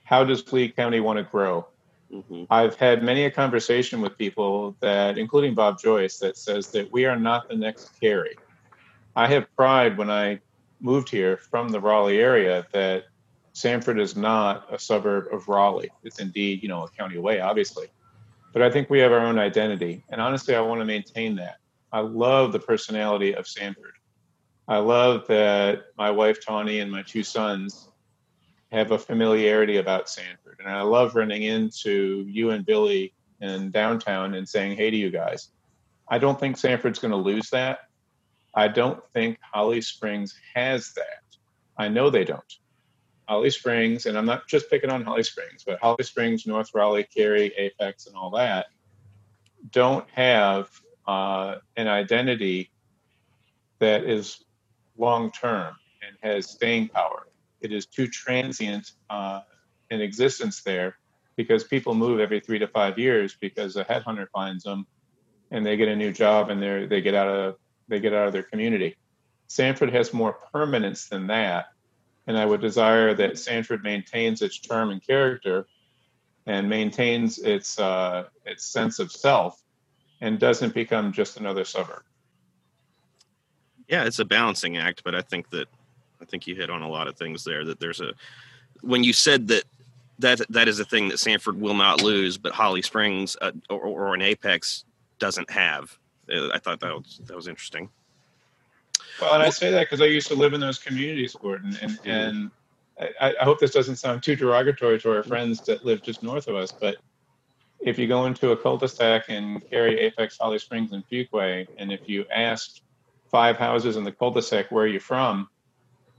S4: How does Lee County want to grow?
S1: Mhm.
S4: I've had many a conversation with people that, including Bob Joyce, that says that we are not the next Cary. I have pride when I moved here from the Raleigh area that Sanford is not a suburb of Raleigh. It's indeed, you know, a county away, obviously. But I think we have our own identity. And honestly, I want to maintain that. I love the personality of Sanford. I love that my wife, Tawny, and my two sons have a familiarity about Sanford. And I love running into you and Billy in downtown and saying, hey to you guys. I don't think Sanford's going to lose that. I don't think Holly Springs has that. I know they don't. Holly Springs, and I'm not just picking on Holly Springs, but Holly Springs, North Raleigh, Cary, Apex, and all that don't have uh, an identity that is long term and has staying power. It is too transient uh, in existence there because people move every three to five years because a headhunter finds them and they get a new job and they they get out of they get out of their community. Sanford has more permanence than that, and I would desire that Sanford maintains its charm and character, and maintains its uh, its sense of self, and doesn't become just another suburb.
S1: Yeah, it's a balancing act, but I think that I think you hit on a lot of things there. That there's a when you said that that that is a thing that Sanford will not lose, but Holly Springs uh, or, or an Apex doesn't have. Uh, I thought that was that was interesting.
S4: Well, and I say that because I used to live in those communities, Gordon, and
S1: Mm-hmm.
S4: and I, I hope this doesn't sound too derogatory to our friends that live just north of us, but if you go into a cul-de-sac in Cary, Apex, Holly Springs, and Fuquay, and if you ask five houses in the cul-de-sac where are you from,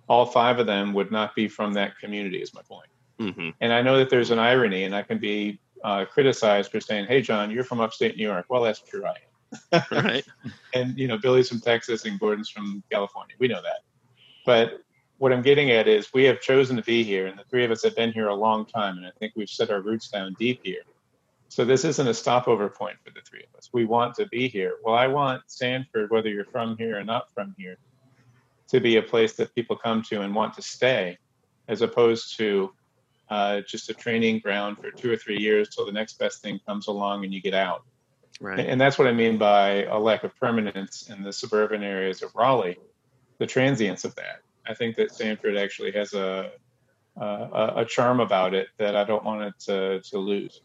S4: all five of them would not be from that community. Is my point.
S1: hmm
S4: And I know that there's an irony, and I can be uh, criticized for saying, "Hey, John, you're from upstate New York." Well, that's true. I am
S1: Right.
S4: and you know Billy's from Texas and Gordon's from California. We know that. But what I'm getting at is we have chosen to be here, and the three of us have been here a long time, and I think we've set our roots down deep here. So this isn't a stopover point for the three of us. We want to be here. Well, I want Sanford, whether you're from here or not from here, to be a place that people come to and want to stay, as opposed to uh, just a training ground for two or three years till the next best thing comes along and you get out.
S1: Right.
S4: And that's what I mean by a lack of permanence in the suburban areas of Raleigh, the transience of that. I think that Sanford actually has a a, a charm about it that I don't want it to, to lose.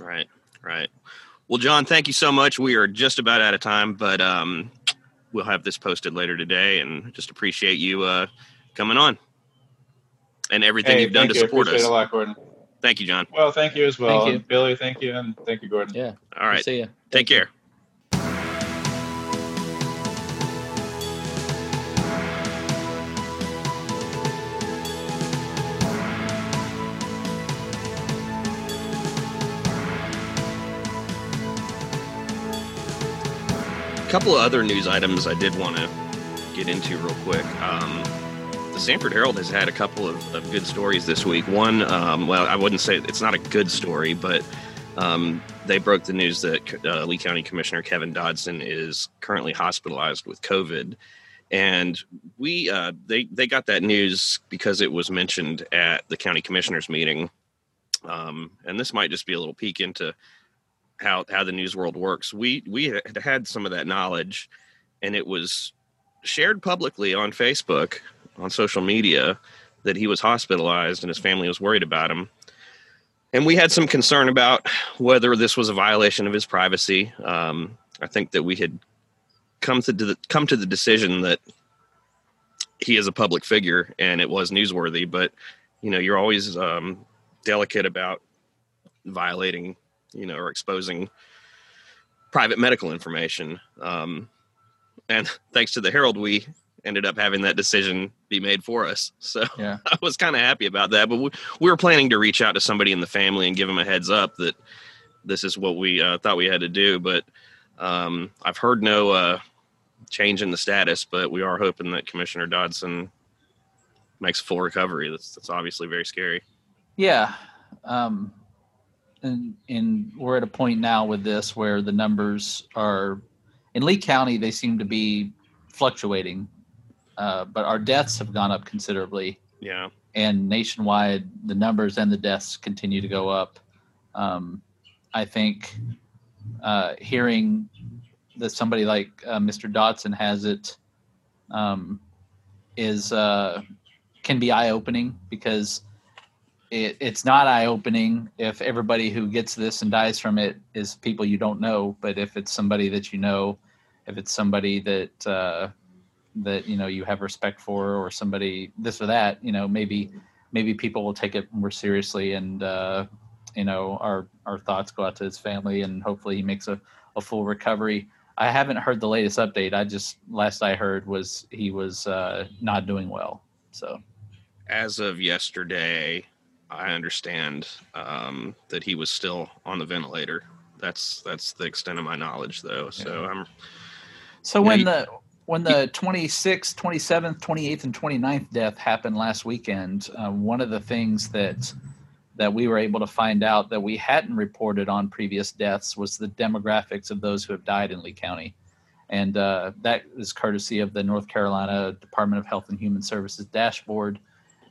S1: Right, right. Well, John, thank you so much. We are just about out of time, but um, we'll have this posted later today, and just appreciate you uh, coming on and everything
S4: Hey,
S1: you've done to
S4: you.
S1: Support
S4: appreciate
S1: us.
S4: a lot, Gordon.
S1: Thank you, John.
S4: Well, thank you as well.
S2: Thank you.
S4: Billy, thank you, and thank you, Gordon.
S2: Yeah.
S1: All right,
S2: See you.
S1: take
S2: Thank you.
S1: care. A couple of other news items I did want to get into real quick. Um, the Sanford Herald has had a couple of, of good stories this week. One, um, well, I wouldn't say it's not a good story, but um, they broke the news that uh, Lee County Commissioner Kevin Dodson is currently hospitalized with COVID, and we uh, they they got that news because it was mentioned at the county commissioners meeting, um, and this might just be a little peek into how how the news world works. We we had had some of that knowledge, and it was shared publicly on Facebook on social media that he was hospitalized and his family was worried about him. And we had some concern about whether this was a violation of his privacy. Um, I think that we had come to the come to the decision that he is a public figure and it was newsworthy. But you know, you're always um, delicate about violating, you know, or exposing private medical information. Um, and thanks to the Herald, we ended up having that decision be made for us. So
S2: Yeah.
S1: I was kind of happy about that. But we, we were planning to reach out to somebody in the family and give them a heads up that this is what we uh, thought we had to do. But um, I've heard no uh, change in the status, but we are hoping that Commissioner Dodson makes full recovery. That's, that's obviously very scary.
S2: Yeah. Um, and, and we're at a point now with this where the numbers are in Lee County, they seem to be fluctuating, uh, but our deaths have gone up considerably.
S1: Yeah.
S2: And nationwide, the numbers and the deaths continue to go up. Um, I think uh, hearing that somebody like uh, Mr. Dodson has it um, is uh, can be eye opening because it, it's not eye opening if everybody who gets this and dies from it is people you don't know, but if it's somebody that you know, if it's somebody that uh, that you know you have respect for, or somebody this or that, you know, maybe maybe people will take it more seriously, and uh, you know, our our thoughts go out to his family, and hopefully he makes a, a full recovery. I haven't heard the latest update. I just last I heard was he was uh, not doing well. So
S1: As of yesterday, I understand um, that he was still on the ventilator. That's that's the extent of my knowledge, though. So I'm
S2: So when
S1: you-
S2: the when the 26th, 27th, 28th, and 29th death happened last weekend, uh, one of the things that that we were able to find out that we hadn't reported on previous deaths was the demographics of those who have died in Lee County. And uh, that is courtesy of the North Carolina Department of Health and Human Services dashboard.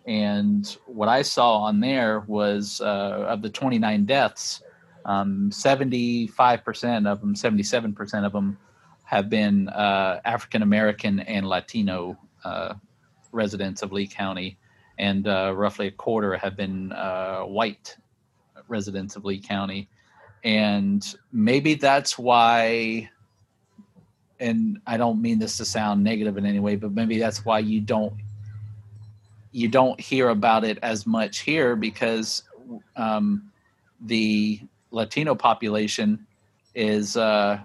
S2: And what I saw on there was uh, of the 29 deaths, um, 75% of them, 77% of them have been uh, African American and Latino uh, residents of Lee County and uh, roughly a quarter have been uh, white residents of Lee County. And maybe that's why, and I don't mean this to sound negative in any way, but maybe that's why you don't you don't hear about it as much here because um, the Latino population is uh,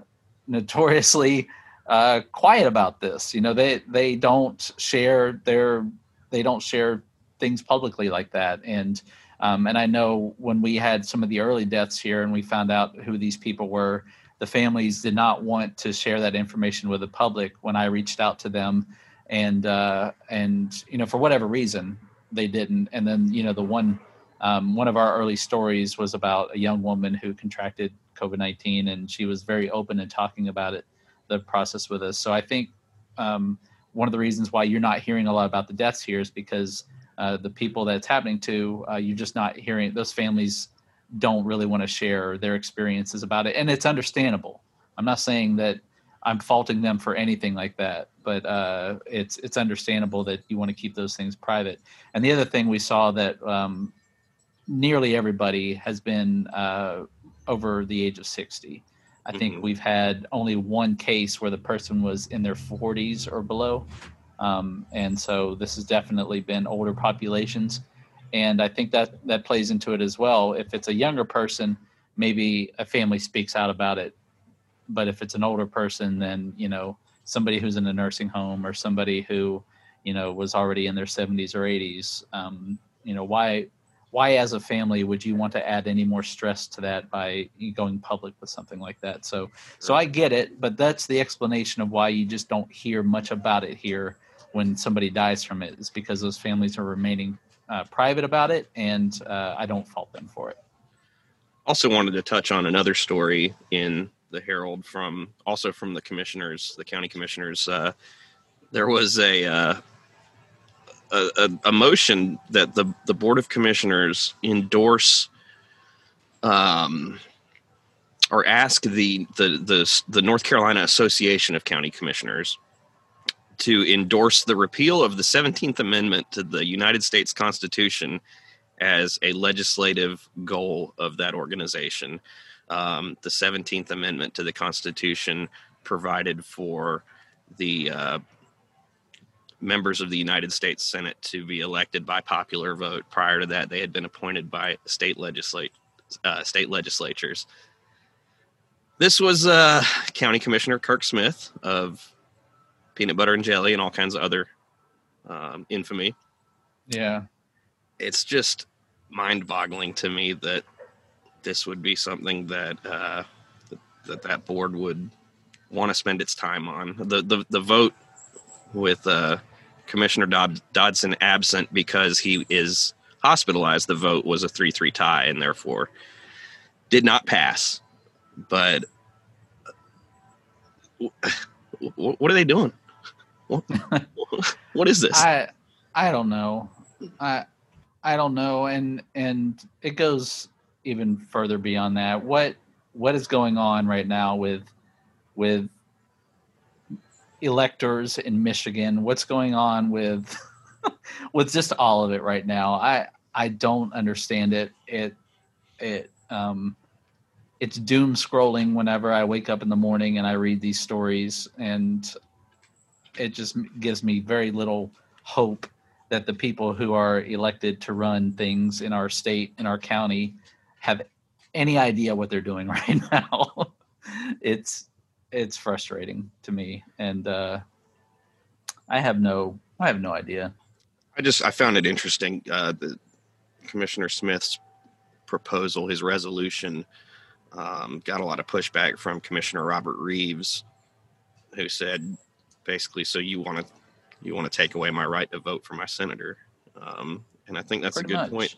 S2: notoriously uh, quiet about this. You know, they they don't share their they don't share things publicly like that. And um, and I know when we had some of the early deaths here and we found out who these people were, the families did not want to share that information with the public. When I reached out to them, and uh, and you know for whatever reason they didn't. And then you know the one um, one of our early stories was about a young woman who contracted COVID nineteen, and she was very open in talking about it, the process with us. So I think. Um, one of the reasons why you're not hearing a lot about the deaths here is because uh, the people that it's happening to, uh, you're just not hearing. Those families don't really want to share their experiences about it, and it's understandable. I'm not saying that I'm faulting them for anything like that, but uh, it's it's understandable that you want to keep those things private. And the other thing we saw that um, nearly everybody has been uh, over the age of 60. I think mm-hmm. we've had only one case where the person was in their 40s or below. Um, and so this has definitely been older populations. And I think that that plays into it as well. If it's a younger person, maybe a family speaks out about it. But if it's an older person, then, you know, somebody who's in a nursing home or somebody who, you know, was already in their 70s or 80s, um, you know, why why as a family would you want to add any more stress to that by going public with something like that so so i get it but that's the explanation of why you just don't hear much about it here when somebody dies from it is because those families are remaining uh, private about it, and uh, I don't fault them for it.
S1: Also, wanted to touch on another story in the Herald from also from the commissioners, the county commissioners. Uh, there was a, uh, a, a motion that the the board of commissioners endorse. Um, or ask the, the the the North Carolina Association of County Commissioners to endorse the repeal of the 17th Amendment to the United States Constitution as a legislative goal of that organization. Um, the 17th Amendment to the Constitution provided for the uh, members of the United States Senate to be elected by popular vote. Prior to that, they had been appointed by state legislate uh, state legislatures. This was uh, County Commissioner Kirk Smith of peanut butter and jelly and all kinds of other um, infamy.
S2: Yeah.
S1: It's just mind boggling to me that this would be something that, uh, that that board would want to spend its time on. The, the, the vote with uh, Commissioner Dodd- Dodson absent because he is hospitalized, the vote was a 3 3 tie and therefore did not pass. But what are they doing? what is this?
S2: I I don't know. I I don't know, and and it goes even further beyond that. What what is going on right now with with electors in Michigan? What's going on with with just all of it right now? I I don't understand it. It it um it's doom scrolling whenever I wake up in the morning and I read these stories and it just gives me very little hope that the people who are elected to run things in our state in our county have any idea what they're doing right now. It's it's frustrating to me and uh i have no i have no idea.
S1: I just i found it interesting uh the commissioner smith's proposal his resolution um, got a lot of pushback from commissioner robert reeves who said basically so you want to you want to take away my right to vote for my senator? Um, and i think that's Pretty a good much. point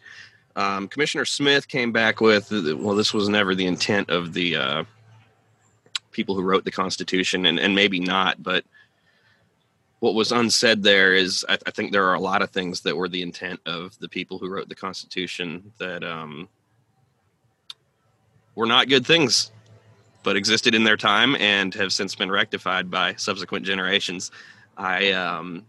S1: Um, Commissioner Smith came back with, well, this was never the intent of the uh, people who wrote the Constitution, and, and maybe not, but what was unsaid there is I, I, think there are a lot of things that were the intent of the people who wrote the Constitution that um, were not good things, but existed in their time and have since been rectified by subsequent generations. I um,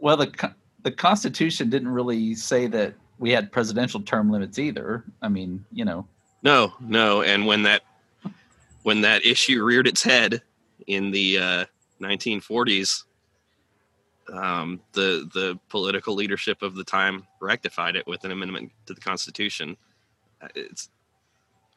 S2: well, the the Constitution didn't really say that we had presidential term limits either. I mean, you know.
S1: No, no, and when that when that issue reared its head in the uh, 1940s, um, the the political leadership of the time rectified it with an amendment to the Constitution. Uh, it's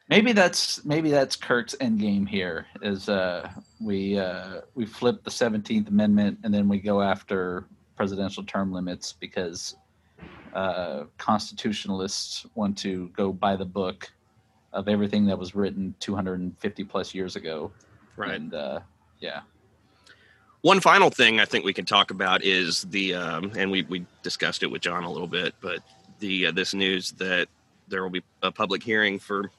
S2: maybe that's maybe that's Kirk's end game here is uh, we uh, we flip the Seventeenth Amendment and then we go after presidential term limits because uh, constitutionalists want to go by the book of everything that was written 250 plus years ago.
S1: Right.
S2: And uh, yeah.
S1: One final thing I think we can talk about is the, um, and we, we discussed it with John a little bit, but the uh, this news that there will be a public hearing for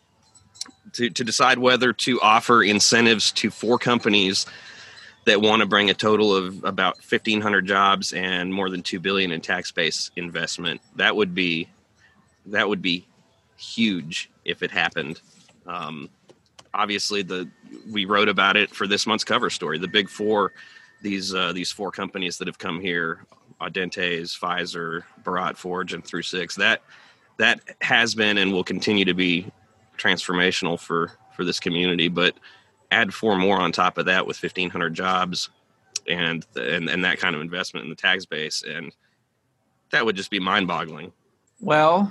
S1: to, to decide whether to offer incentives to four companies that want to bring a total of about 1500 jobs and more than 2 billion in tax base investment that would be that would be huge if it happened um, obviously the we wrote about it for this month's cover story the big four these uh, these four companies that have come here Audentes, Pfizer, Bharat Forge, and Through Six. That that has been and will continue to be transformational for for this community. But add four more on top of that with 1500 jobs and and and that kind of investment in the tax base and that would just be mind-boggling.
S2: Well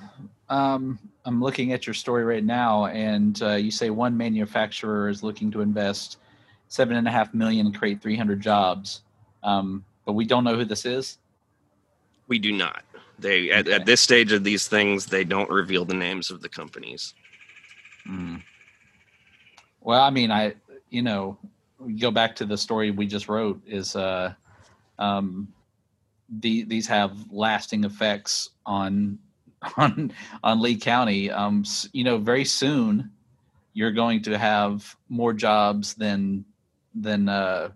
S2: um, i'm looking at your story right now and uh, you say one manufacturer is looking to invest seven and a half million and create 300 jobs. Um, but we don't know who this is?
S1: We do not. They at, okay. at this stage of these things they don't reveal the names of the companies.
S2: Mm. well i mean i you know, go back to the story we just wrote is uh, um, the, these have lasting effects on on on Lee County. Um, you know, very soon you're going to have more jobs than than uh,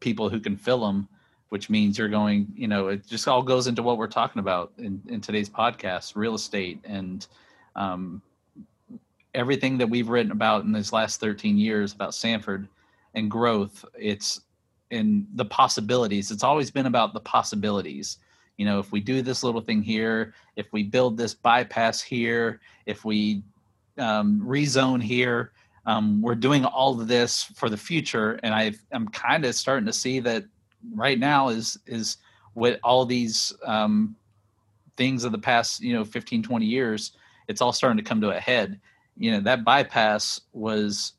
S2: people who can fill them, which means you're going. You know, it just all goes into what we're talking about in, in today's podcast: real estate and um, everything that we've written about in these last 13 years about Sanford and growth, it's in the possibilities. It's always been about the possibilities. You know, if we do this little thing here, if we build this bypass here, if we um, rezone here, um, we're doing all of this for the future. And I, I'm kind of starting to see that right now is is with all these um, things of the past, you know, 15, 20 years, it's all starting to come to a head you know that bypass was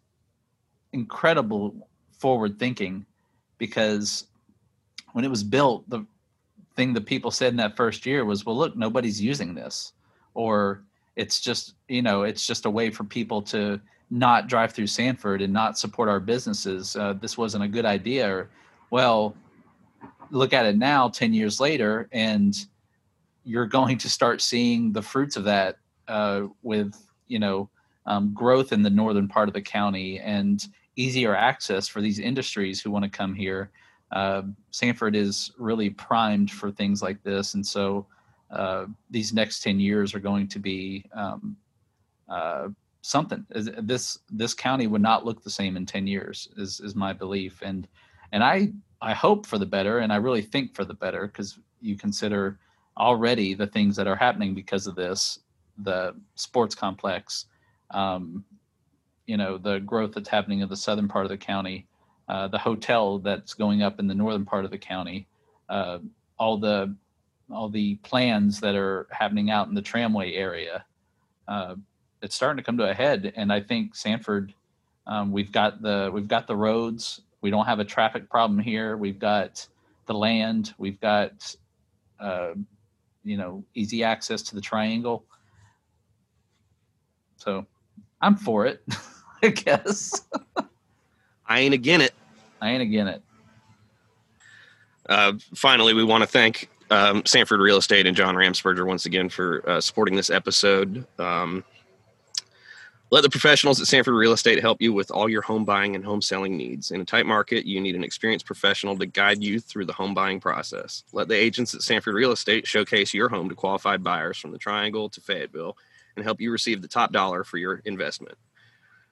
S2: incredible forward thinking because when it was built the thing that people said in that first year was well look nobody's using this or it's just you know it's just a way for people to not drive through sanford and not support our businesses uh, this wasn't a good idea or well look at it now 10 years later and you're going to start seeing the fruits of that uh, with you know um, growth in the northern part of the county and easier access for these industries who want to come here. Uh, Sanford is really primed for things like this, and so uh, these next ten years are going to be um, uh, something. This this county would not look the same in ten years, is is my belief, and and I I hope for the better, and I really think for the better because you consider already the things that are happening because of this, the sports complex, um, you know the growth that's happening in the southern part of the county, uh, the hotel that's going up in the northern part of the county, uh, all the all the plans that are happening out in the tramway area. Uh, it's starting to come to a head, and I think Sanford, um, we've got the we've got the roads. We don't have a traffic problem here. We've got the land. We've got uh, you know easy access to the triangle. So I'm for it, I guess.
S1: I ain't again it.
S2: I ain't again it.
S1: Uh, finally, we want to thank um, Sanford Real Estate and John Ramsperger once again for uh, supporting this episode. Um, let the professionals at Sanford Real Estate help you with all your home buying and home selling needs. In a tight market, you need an experienced professional to guide you through the home buying process. Let the agents at Sanford Real Estate showcase your home to qualified buyers from the Triangle to Fayetteville and help you receive the top dollar for your investment.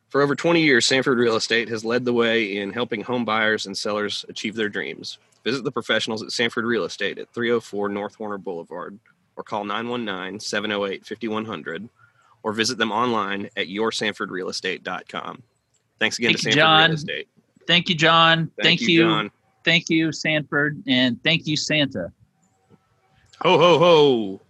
S1: For over 20 years, Sanford Real Estate has led the way in helping home buyers and sellers achieve their dreams. Visit the professionals at Sanford Real Estate at 304 North Horner Boulevard or call 919 708 5100 or visit them online at yoursanfordrealestate.com. Thanks again
S3: Thank
S1: to Sanford
S3: John.
S1: Real Estate.
S3: Thank you, John. Thank, you.
S1: John.
S3: Thank you, Sanford. And thank you, Santa.
S1: Ho, ho, ho.